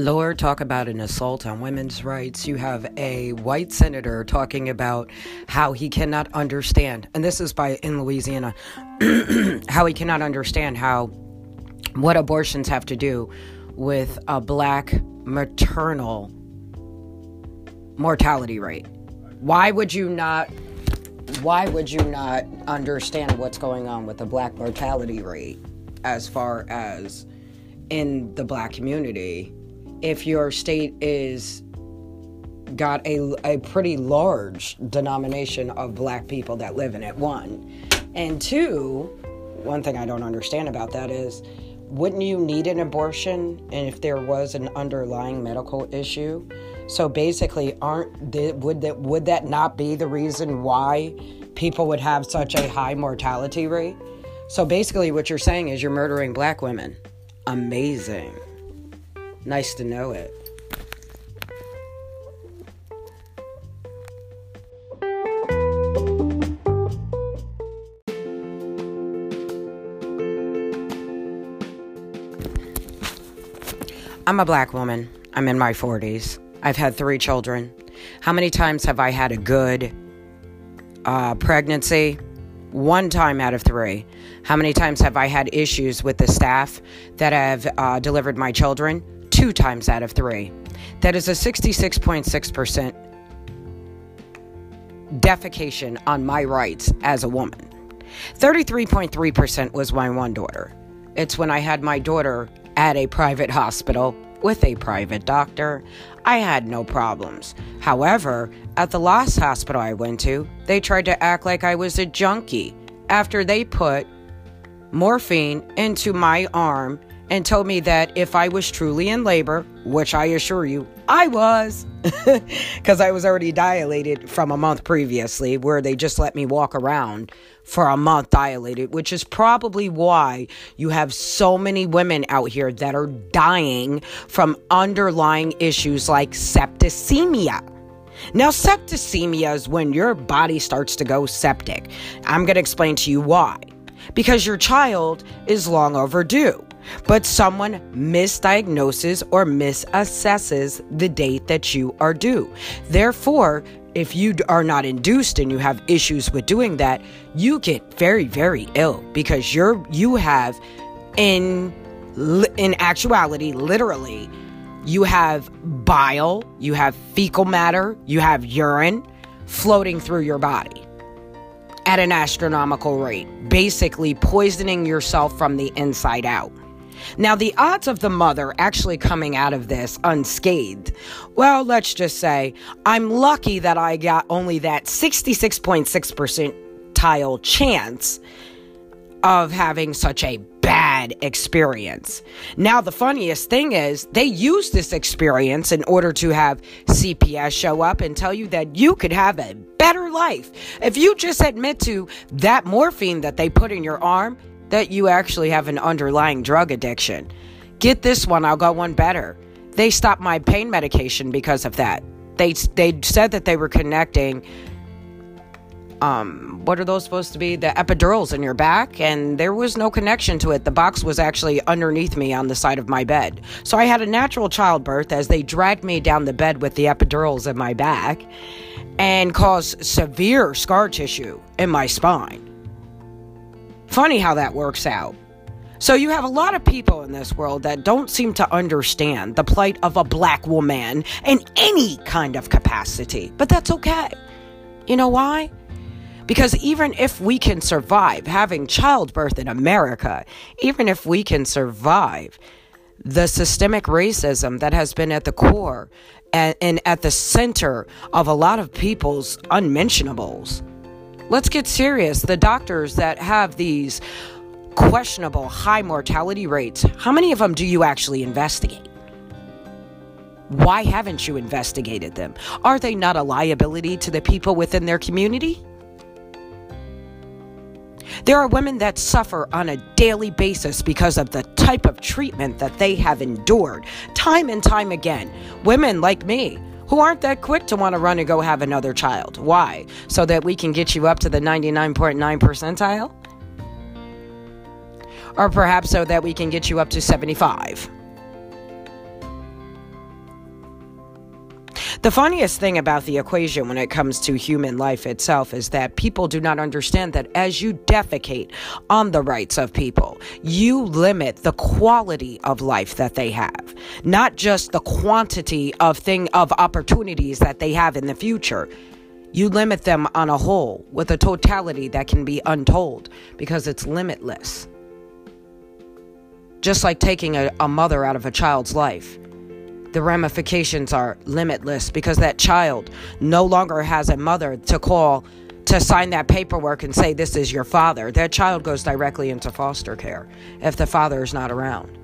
Lord, talk about an assault on women's rights. You have a white senator talking about how he cannot understand, and this is by in Louisiana, how he cannot understand how what abortions have to do with a black maternal mortality rate. Why would you not why would you not understand what's going on with the black mortality rate as far as in the black community if your state is got a, a pretty large denomination of black people that live in it one. And two one thing i don't understand about that is wouldn't you need an abortion and if there was an underlying medical issue? So basically aren't would that would that not be the reason why people would have such a high mortality rate? So basically what you're saying is you're murdering black women. Amazing Nice to know it. I'm a black woman. I'm in my 40s. I've had three children. How many times have I had a good uh, pregnancy? One time out of three. How many times have I had issues with the staff that have uh, delivered my children? Two times out of three. That is a 66.6% defecation on my rights as a woman. 33.3% was my one daughter. It's when I had my daughter at a private hospital with a private doctor. I had no problems. However, at the last hospital I went to, they tried to act like I was a junkie after they put morphine into my arm and told me that if I was truly in labor, which I assure you I was, because I was already dilated from a month previously, where they just let me walk around for a month dilated, which is probably why you have so many women out here that are dying from underlying issues like septicemia. Now, septicemia is when your body starts to go septic. I'm going to explain to you why. Because your child is long overdue but someone misdiagnoses or misassesses the date that you are due. Therefore, if you are not induced and you have issues with doing that, you get very, very ill because you're you have in in actuality, literally, you have bile, you have fecal matter, you have urine floating through your body at an astronomical rate, basically poisoning yourself from the inside out. Now, the odds of the mother actually coming out of this unscathed, well, let's just say I'm lucky that I got only that 66.6% tile chance of having such a bad experience. Now, the funniest thing is they use this experience in order to have CPS show up and tell you that you could have a better life. If you just admit to that morphine that they put in your arm, that you actually have an underlying drug addiction. Get this one, I'll go one better. They stopped my pain medication because of that. They they said that they were connecting um what are those supposed to be? The epidurals in your back and there was no connection to it. The box was actually underneath me on the side of my bed. So I had a natural childbirth as they dragged me down the bed with the epidurals in my back and caused severe scar tissue in my spine. Funny how that works out. So, you have a lot of people in this world that don't seem to understand the plight of a black woman in any kind of capacity. But that's okay. You know why? Because even if we can survive having childbirth in America, even if we can survive the systemic racism that has been at the core and, and at the center of a lot of people's unmentionables, Let's get serious. The doctors that have these questionable high mortality rates, how many of them do you actually investigate? Why haven't you investigated them? Are they not a liability to the people within their community? There are women that suffer on a daily basis because of the type of treatment that they have endured time and time again. Women like me who aren't that quick to want to run and go have another child. Why? So that we can get you up to the 99.9 percentile? Or perhaps so that we can get you up to 75. The funniest thing about the equation when it comes to human life itself is that people do not understand that as you defecate on the rights of people, you limit the quality of life that they have, not just the quantity of thing of opportunities that they have in the future. You limit them on a whole with a totality that can be untold because it's limitless. Just like taking a, a mother out of a child's life the ramifications are limitless because that child no longer has a mother to call to sign that paperwork and say, This is your father. That child goes directly into foster care if the father is not around.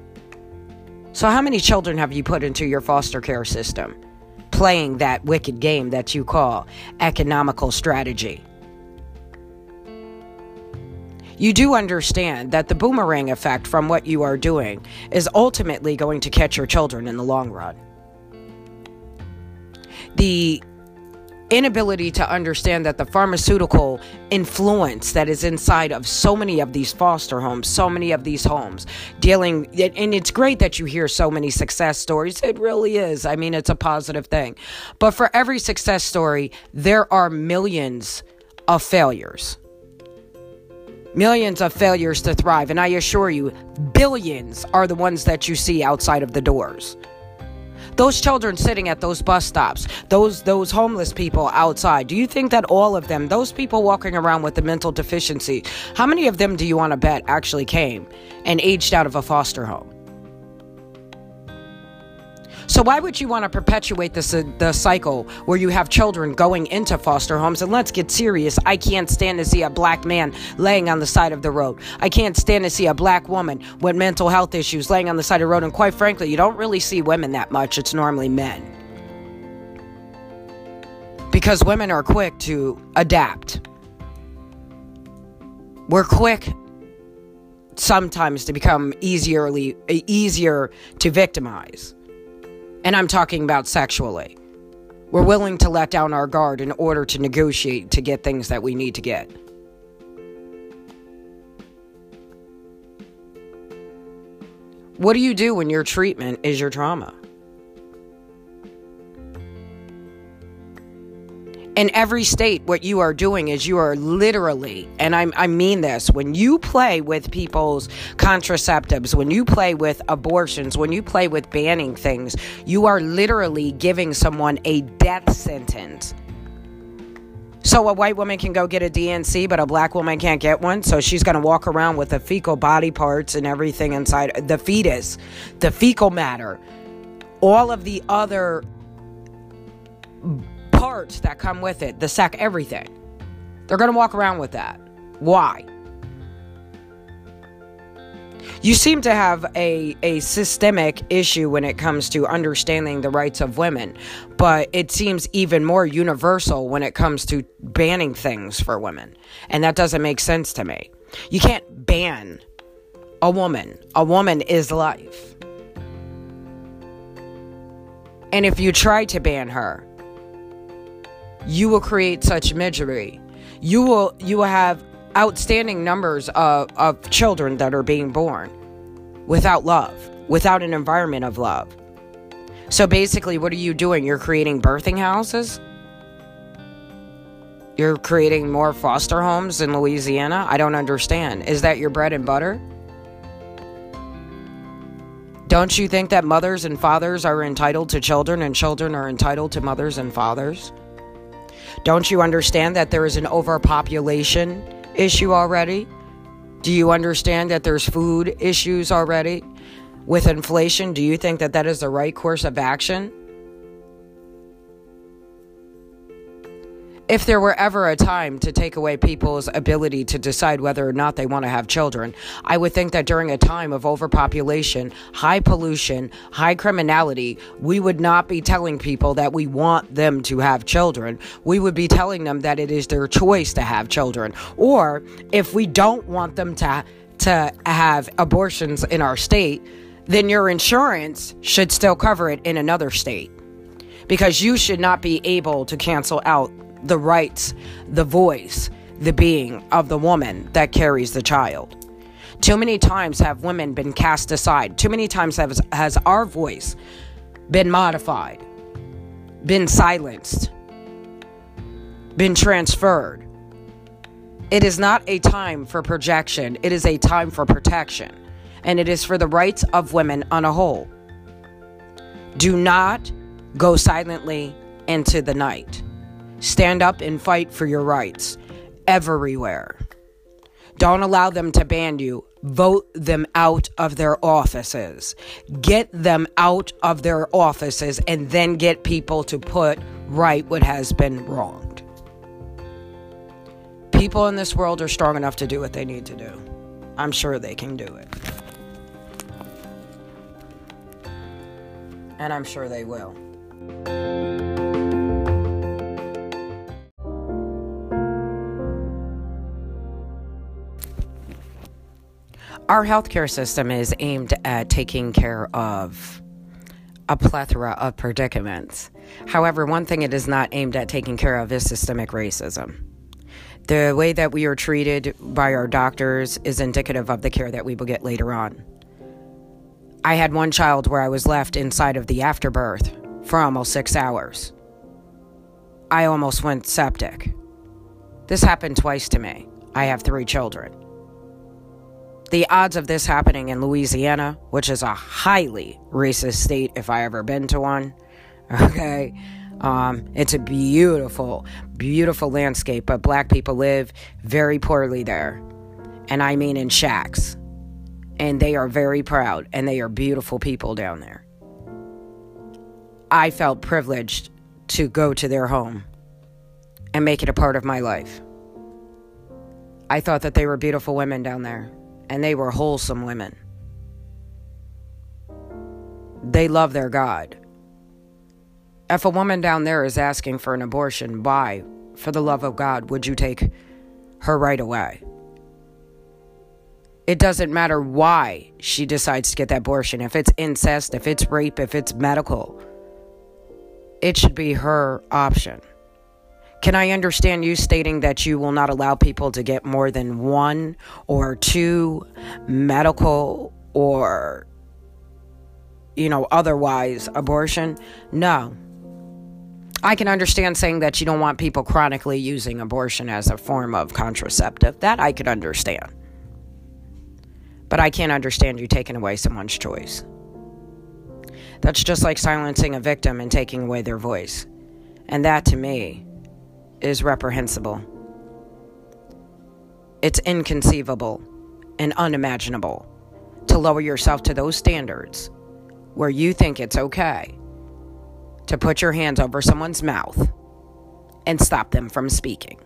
So, how many children have you put into your foster care system playing that wicked game that you call economical strategy? You do understand that the boomerang effect from what you are doing is ultimately going to catch your children in the long run. The inability to understand that the pharmaceutical influence that is inside of so many of these foster homes, so many of these homes, dealing, and it's great that you hear so many success stories. It really is. I mean, it's a positive thing. But for every success story, there are millions of failures millions of failures to thrive. And I assure you, billions are the ones that you see outside of the doors. Those children sitting at those bus stops, those those homeless people outside. Do you think that all of them, those people walking around with the mental deficiency, how many of them do you want to bet actually came and aged out of a foster home? So why would you want to perpetuate this uh, the cycle where you have children going into foster homes? And let's get serious. I can't stand to see a black man laying on the side of the road. I can't stand to see a black woman with mental health issues laying on the side of the road. And quite frankly, you don't really see women that much. It's normally men. Because women are quick to adapt. We're quick sometimes to become easierly easier to victimize. And I'm talking about sexually. We're willing to let down our guard in order to negotiate to get things that we need to get. What do you do when your treatment is your trauma? In every state, what you are doing is you are literally, and I, I mean this, when you play with people's contraceptives, when you play with abortions, when you play with banning things, you are literally giving someone a death sentence. So a white woman can go get a D&C, but a black woman can't get one. So she's going to walk around with the fecal body parts and everything inside the fetus, the fecal matter, all of the other parts that come with it, the sack, everything. They're going to walk around with that. Why? You seem to have a, a systemic issue when it comes to understanding the rights of women, but it seems even more universal when it comes to banning things for women. And that doesn't make sense to me. You can't ban a woman, a woman is life. And if you try to ban her, you will create such misery. You will you will have outstanding numbers of, of children that are being born without love, without an environment of love. So basically, what are you doing? You're creating birthing houses? You're creating more foster homes in Louisiana? I don't understand. Is that your bread and butter? Don't you think that mothers and fathers are entitled to children and children are entitled to mothers and fathers? Don't you understand that there is an overpopulation issue already? Do you understand that there's food issues already? With inflation, do you think that that is the right course of action? If there were ever a time to take away people's ability to decide whether or not they want to have children, I would think that during a time of overpopulation, high pollution, high criminality, we would not be telling people that we want them to have children. We would be telling them that it is their choice to have children. Or if we don't want them to, to have abortions in our state, then your insurance should still cover it in another state because you should not be able to cancel out the rights, the voice, the being of the woman that carries the child. Too many times have women been cast aside. Too many times has, has our voice been modified been silenced, been transferred. It is not a time for projection, it is a time for protection, and it is for the rights of women on a whole. Do not go silently into the night. Stand up and fight for your rights everywhere. Don't allow them to ban you. Vote them out of their offices. Get them out of their offices and then get people to put right what has been wronged. People in this world are strong enough to do what they need to do. I'm sure they can do it. And I'm sure they will. Our healthcare system is aimed at taking care of a plethora of predicaments. However, one thing it is not aimed at taking care of is systemic racism. The way that we are treated by our doctors is indicative of the care that we will get later on. I had one child where I was left inside of the afterbirth for almost six hours. I almost went septic. This happened twice to me. I have three children. The odds of this happening in Louisiana, which is a highly racist state if I ever been to one, okay? Um, it's a beautiful, beautiful landscape, but black people live very poorly there. And I mean in shacks. And they are very proud, and they are beautiful people down there. I felt privileged to go to their home and make it a part of my life. I thought that they were beautiful women down there and they were wholesome women. They love their God. If a woman down there is asking for an abortion, why, for the love of God, would you take her right away? It doesn't matter why she decides to get that abortion. If it's incest, if it's rape, if it's medical, it should be her option. Can I understand you stating that you will not allow people to get more than one or two medical or, you know, otherwise abortion? No. I can understand saying that you don't want people chronically using abortion as a form of contraceptive. That I could understand. But I can't understand you taking away someone's choice. That's just like silencing a victim and taking away their voice. And that to me is reprehensible. It's inconceivable and unimaginable to lower yourself to those standards where you think it's okay to put your hands over someone's mouth and stop them from speaking.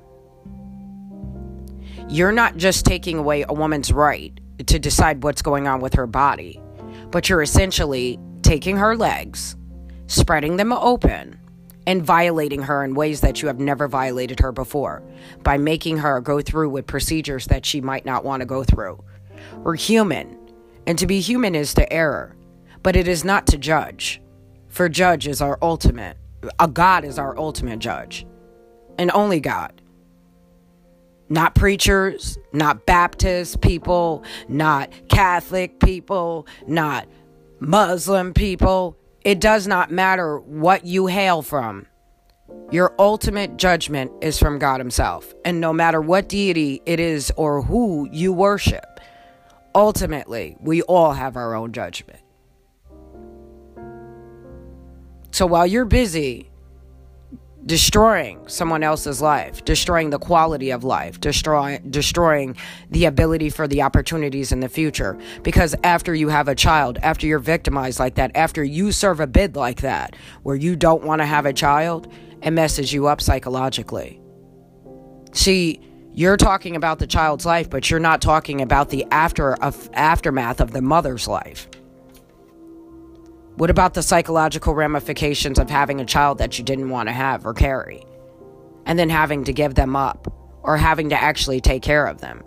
You're not just taking away a woman's right to decide what's going on with her body, but you're essentially taking her legs, spreading them open, and violating her in ways that you have never violated her before by making her go through with procedures that she might not want to go through. We're human, and to be human is to err, but it is not to judge. For judge is our ultimate, a God is our ultimate judge, and only God. Not preachers, not Baptist people, not Catholic people, not Muslim people, it does not matter what you hail from. Your ultimate judgment is from God Himself. And no matter what deity it is or who you worship, ultimately, we all have our own judgment. So while you're busy destroying someone else's life, destroying the quality of life, destroy, destroying the ability for the opportunities in the future. Because after you have a child, after you're victimized like that, after you serve a bid like that, where you don't want to have a child, it messes you up psychologically. See, you're talking about the child's life, but you're not talking about the after of aftermath of the mother's life. What about the psychological ramifications of having a child that you didn't want to have or carry? And then having to give them up or having to actually take care of them?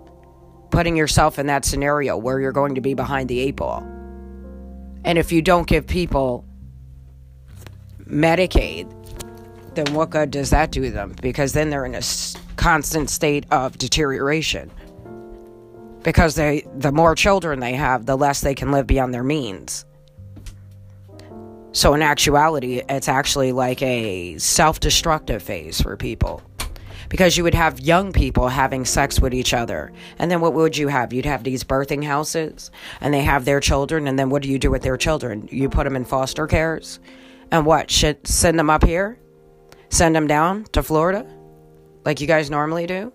Putting yourself in that scenario where you're going to be behind the eight ball. And if you don't give people Medicaid, then what good does that do them? Because then they're in a constant state of deterioration. Because they, the more children they have, the less they can live beyond their means. So, in actuality, it's actually like a self destructive phase for people. Because you would have young people having sex with each other. And then what would you have? You'd have these birthing houses and they have their children. And then what do you do with their children? You put them in foster cares? And what? Should send them up here? Send them down to Florida? Like you guys normally do?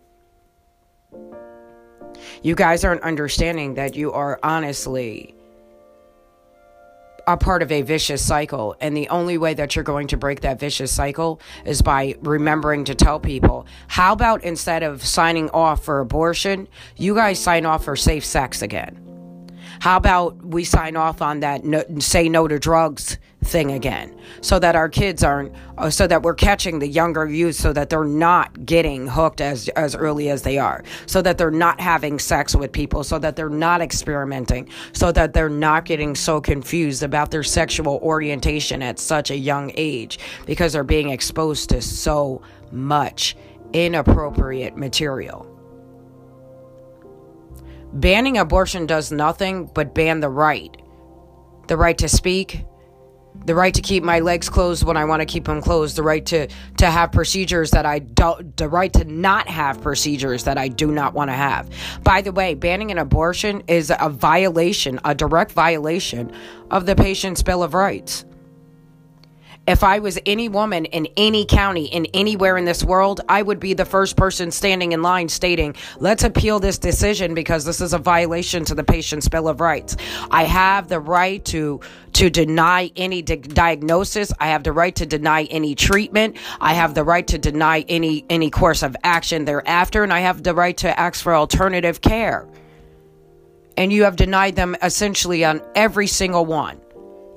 You guys aren't understanding that you are honestly a part of a vicious cycle. And the only way that you're going to break that vicious cycle is by remembering to tell people how about instead of signing off for abortion, you guys sign off for safe sex again? How about we sign off on that no, say no to drugs thing again so that our kids aren't uh, so that we're catching the younger youth so that they're not getting hooked as as early as they are so that they're not having sex with people so that they're not experimenting so that they're not getting so confused about their sexual orientation at such a young age because they're being exposed to so much inappropriate material. Banning abortion does nothing but ban the right the right to speak the right to keep my legs closed when I want to keep them closed, the right to to have procedures that I don't, the right to not have procedures that I do not want to have. By the way, banning an abortion is a violation, a direct violation of the patient's bill of rights. If I was any woman in any county, in anywhere in this world, I would be the first person standing in line stating, let's appeal this decision because this is a violation to the patient's Bill of Rights. I have the right to, to deny any di- diagnosis. I have the right to deny any treatment. I have the right to deny any, any course of action thereafter. And I have the right to ask for alternative care. And you have denied them essentially on every single one.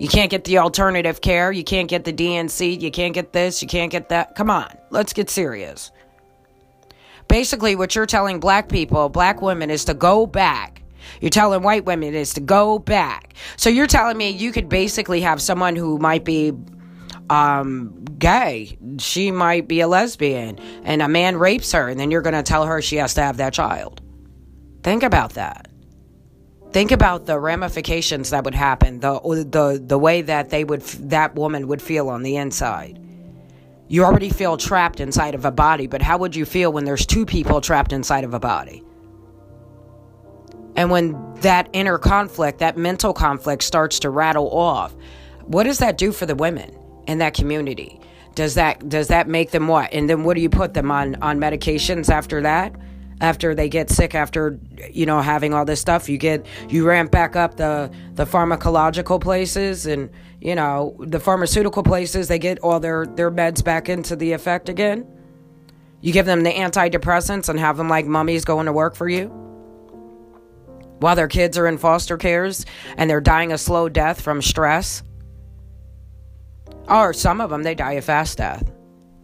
You can't get the alternative care. You can't get the D&C. You can't get this. You can't get that. Come on, let's get serious. Basically, what you're telling black people, black women, is to go back. You're telling white women is to go back. So you're telling me you could basically have someone who might be um, gay. She might be a lesbian, and a man rapes her, and then you're going to tell her she has to have that child. Think about that. Think about the ramifications that would happen, the the the way that they would that woman would feel on the inside. You already feel trapped inside of a body, but how would you feel when there's two people trapped inside of a body? And when that inner conflict, that mental conflict starts to rattle off, what does that do for the women in that community? Does that does that make them what? And then what do you put them on on medications after that? After they get sick after you know having all this stuff you get you ramp back up the the pharmacological places and you know the pharmaceutical places they get all their their meds back into the effect again. You give them the antidepressants and have them like mummies going to work for you while their kids are in foster cares and they're dying a slow death from stress. Or some of them they die a fast death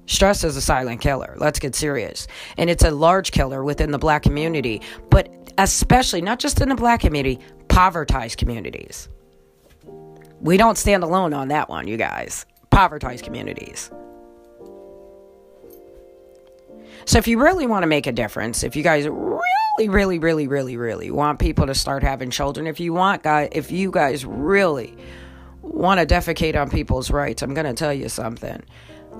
Stress is a silent killer. Let's get serious. And it's a large killer within the black community, but especially not just in the black community, povertized communities. We don't stand alone on that one, you guys. Povertized communities. So if you really want to make a difference, if you guys really, really, really, really, really want people to start having children, if you want guys, if you guys really want to defecate on people's rights, I'm going to tell you something.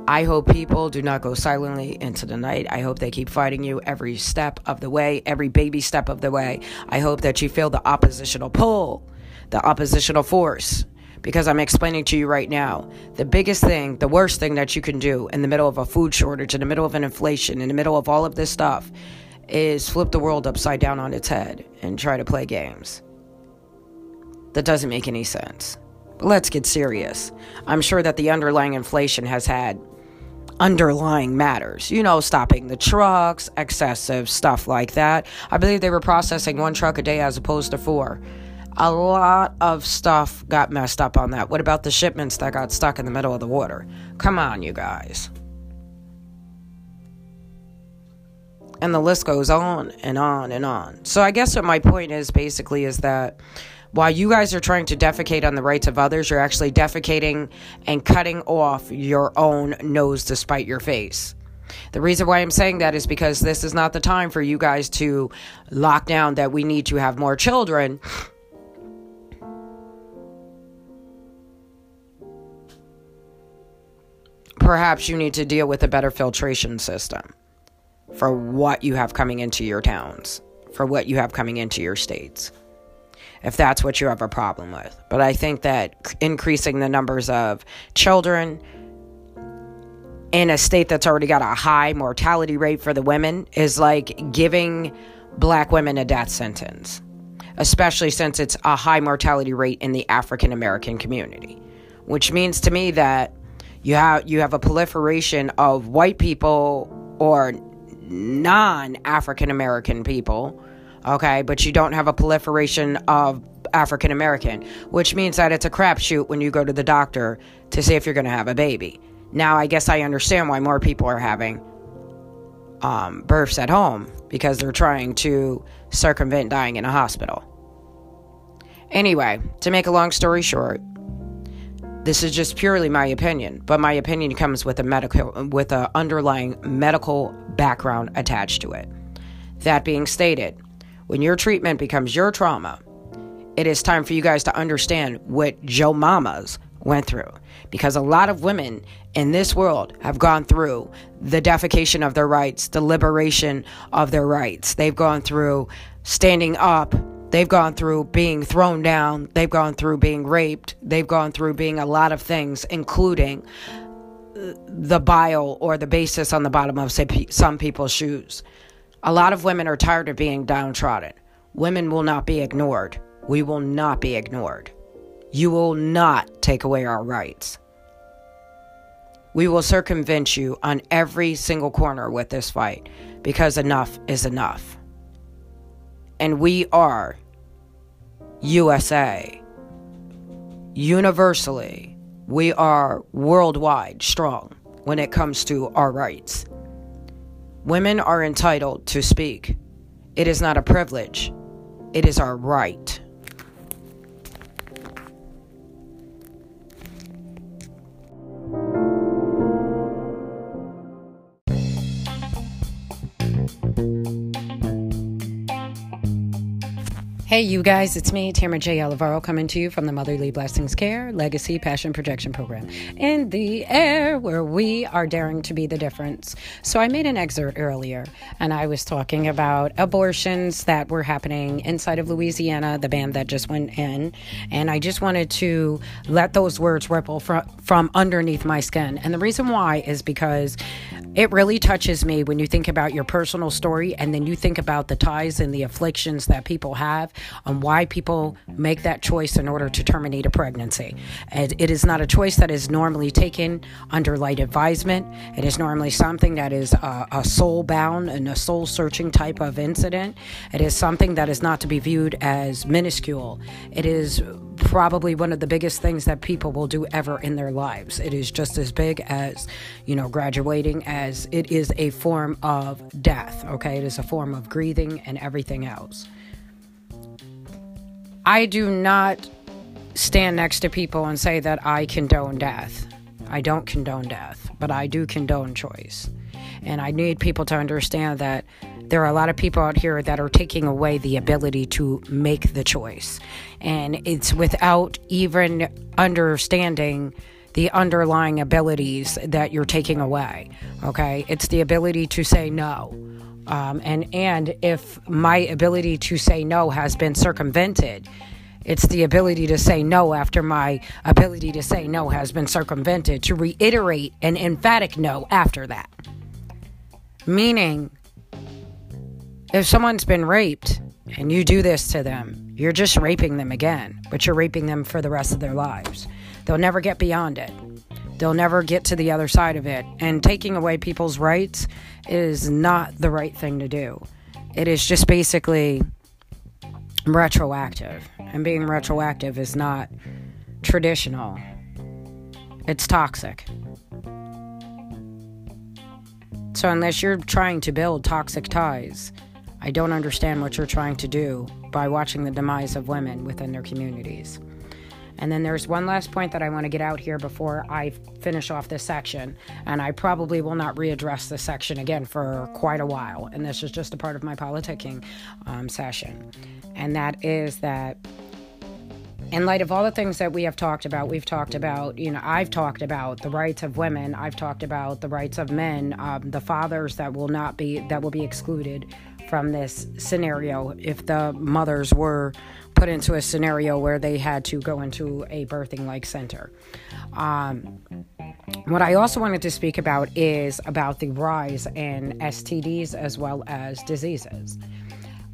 I hope people do not go silently into the night. I hope they keep fighting you every step of the way, every baby step of the way. I hope that you feel the oppositional pull, the oppositional force. Because I'm explaining to you right now, the biggest thing, the worst thing that you can do in the middle of a food shortage, in the middle of an inflation, in the middle of all of this stuff, is flip the world upside down on its head and try to play games. That doesn't make any sense. But let's get serious. I'm sure that the underlying inflation has had underlying matters. You know, stopping the trucks, excessive stuff like that. I believe they were processing one truck a day as opposed to four. A lot of stuff got messed up on that. What about the shipments that got stuck in the middle of the water? Come on, you guys. And the list goes on and on and on. So I guess what my point is basically is that while you guys are trying to defecate on the rights of others, you're actually defecating and cutting off your own nose to spite your face. The reason why I'm saying that is because this is not the time for you guys to lock down that we need to have more children. perhaps you need to deal with a better filtration system for what you have coming into your towns, for what you have coming into your states, if that's what you have a problem with. But I think that increasing the numbers of children in a state that's already got a high mortality rate for the women is like giving black women a death sentence, especially since it's a high mortality rate in the African American community, which means to me that you have you have a proliferation of white people or non African American people, okay, but you don't have a proliferation of African American, which means that it's a crapshoot when you go to the doctor to see if you're going to have a baby. Now, I guess I understand why more people are having um, births at home because they're trying to circumvent dying in a hospital. Anyway, to make a long story short, this is just purely my opinion, but my opinion comes with a medical with a underlying medical background attached to it. That being stated, when your treatment becomes your trauma, it is time for you guys to understand what Joe Mamas went through because a lot of women in this world have gone through the defecation of their rights, the liberation of their rights. They've gone through standing up They've gone through being thrown down. They've gone through being raped. They've gone through being a lot of things, including the bile or the basis on the bottom of some people's shoes. A lot of women are tired of being downtrodden. Women will not be ignored. We will not be ignored. You will not take away our rights. We will circumvent you on every single corner with this fight because enough is enough and we are USA. Universally, we are worldwide strong when it comes to our rights. Women are entitled to speak. It is not a privilege, it is our right. Hey, you guys, it's me, Tamara J. Olivaro, coming to you from the Motherly Blessings Care Legacy Passion Projection Program in the air where we are daring to be the difference. So, I made an excerpt earlier and I was talking about abortions that were happening inside of Louisiana, the band that just went in. And I just wanted to let those words ripple from, from underneath my skin. And the reason why is because it really touches me when you think about your personal story and then you think about the ties and the afflictions that people have and why people make that choice in order to terminate a pregnancy. It is not a choice that is normally taken under light advisement. It is normally something that is a, a soul bound and a soul searching type of incident. It is something that is not to be viewed as minuscule. It is probably one of the biggest things that people will do ever in their lives. It is just as big as, you know, graduating as it is a form of death, okay? It is a form of grieving and everything else. I do not stand next to people and say that I condone death. I don't condone death, but I do condone choice. And I need people to understand that there are a lot of people out here that are taking away the ability to make the choice. And it's without even understanding the underlying abilities that you're taking away. Okay? It's the ability to say no. Um, and and if my ability to say no has been circumvented, it's the ability to say no after my ability to say no has been circumvented, to reiterate an emphatic no after that. Meaning, if someone's been raped and you do this to them, you're just raping them again, but you're raping them for the rest of their lives. They'll never get beyond it. They'll never get to the other side of it. And taking away people's rights is not the right thing to do. It is just basically retroactive. And being retroactive is not traditional, it's toxic. So, unless you're trying to build toxic ties, I don't understand what you're trying to do by watching the demise of women within their communities. And then there's one last point that I want to get out here before I finish off this section. And I probably will not readdress this section again for quite a while. And this is just a part of my politicking um, session. And that is that in light of all the things that we have talked about, we've talked about, you know, I've talked about the rights of women, I've talked about the rights of men, um, the fathers that will not be, that will be excluded from this scenario if the mothers were put into a scenario where they had to go into a birthing like center. Um, what I also wanted to speak about is about the rise in STDs as well as diseases.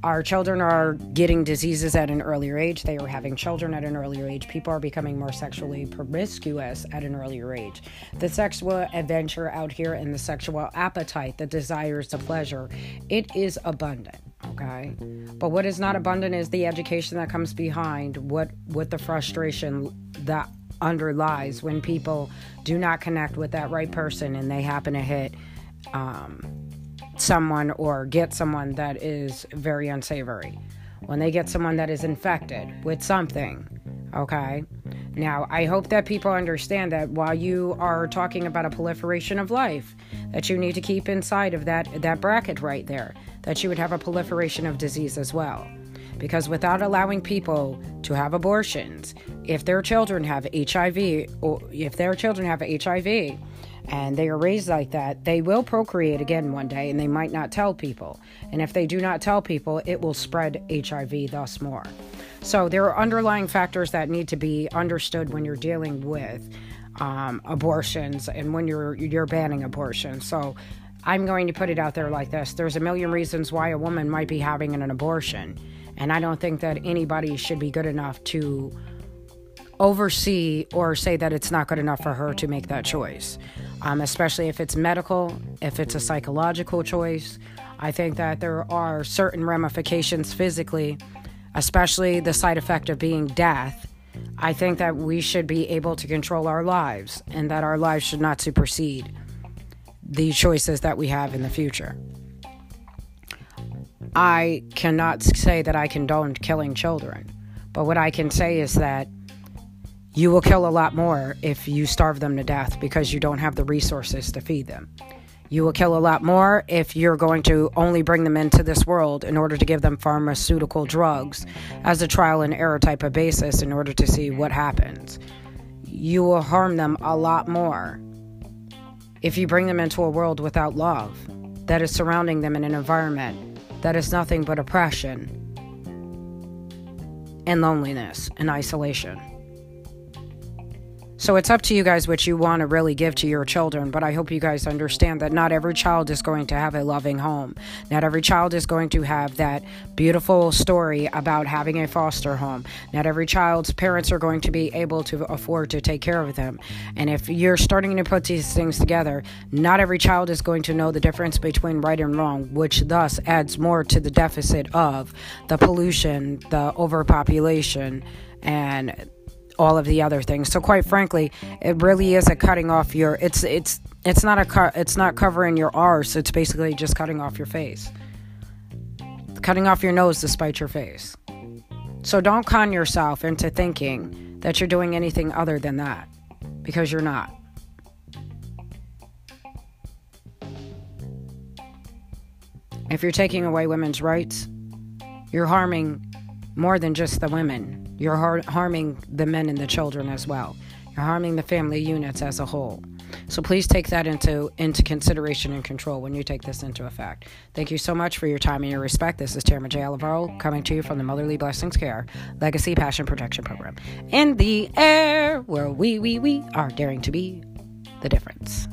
Our children are getting diseases at an earlier age. They are having children at an earlier age. People are becoming more sexually promiscuous at an earlier age. The sexual adventure out here and the sexual appetite, the desires, the pleasure, it is abundant. Okay. But what is not abundant is the education that comes behind what what the frustration that underlies when people do not connect with that right person and they happen to hit um, someone or get someone that is very unsavory. When they get someone that is infected with something, okay? Now, I hope that people understand that while you are talking about a proliferation of life, that you need to keep inside of that that bracket right there, that you would have a proliferation of disease as well. Because without allowing people to have abortions, if their children have HIV or if their children have HIV, and they are raised like that, they will procreate again one day and they might not tell people. And if they do not tell people, it will spread HIV thus more. So there are underlying factors that need to be understood when you're dealing with um, abortions and when you're you're banning abortion. So I'm going to put it out there like this: There's a million reasons why a woman might be having an abortion, and I don't think that anybody should be good enough to oversee or say that it's not good enough for her to make that choice, um, especially if it's medical, if it's a psychological choice. I think that there are certain ramifications physically, especially the side effect of being death. I think that we should be able to control our lives and that our lives should not supersede the choices that we have in the future. I cannot say that I condoned killing children, but what I can say is that you will kill a lot more if you starve them to death because you don't have the resources to feed them. You will kill a lot more if you're going to only bring them into this world in order to give them pharmaceutical drugs as a trial and error type of basis in order to see what happens. You will harm them a lot more if you bring them into a world without love that is surrounding them in an environment that is nothing but oppression and loneliness and isolation. So it's up to you guys what you want to really give to your children, but I hope you guys understand that not every child is going to have a loving home. Not every child is going to have that beautiful story about having a foster home. Not every child's parents are going to be able to afford to take care of them. And if you're starting to put these things together, not every child is going to know the difference between right and wrong, which thus adds more to the deficit of the pollution, the overpopulation, and all of the other things. So quite frankly, it really is a cutting off your it's it's it's not a cut it's not covering your arse, it's basically just cutting off your face. Cutting off your nose despite your face. So don't con yourself into thinking that you're doing anything other than that because you're not. If you're taking away women's rights, you're harming more than just the women you're har- harming the men and the children as well. You're harming the family units as a whole. So please take that into into consideration and control when you take this into effect. Thank you so much for your time and your respect. This is Tamara J. Alvaro coming to you from the Motherly Blessings Care Legacy Passion Protection Program. In the air, where we, we, we are daring to be the difference.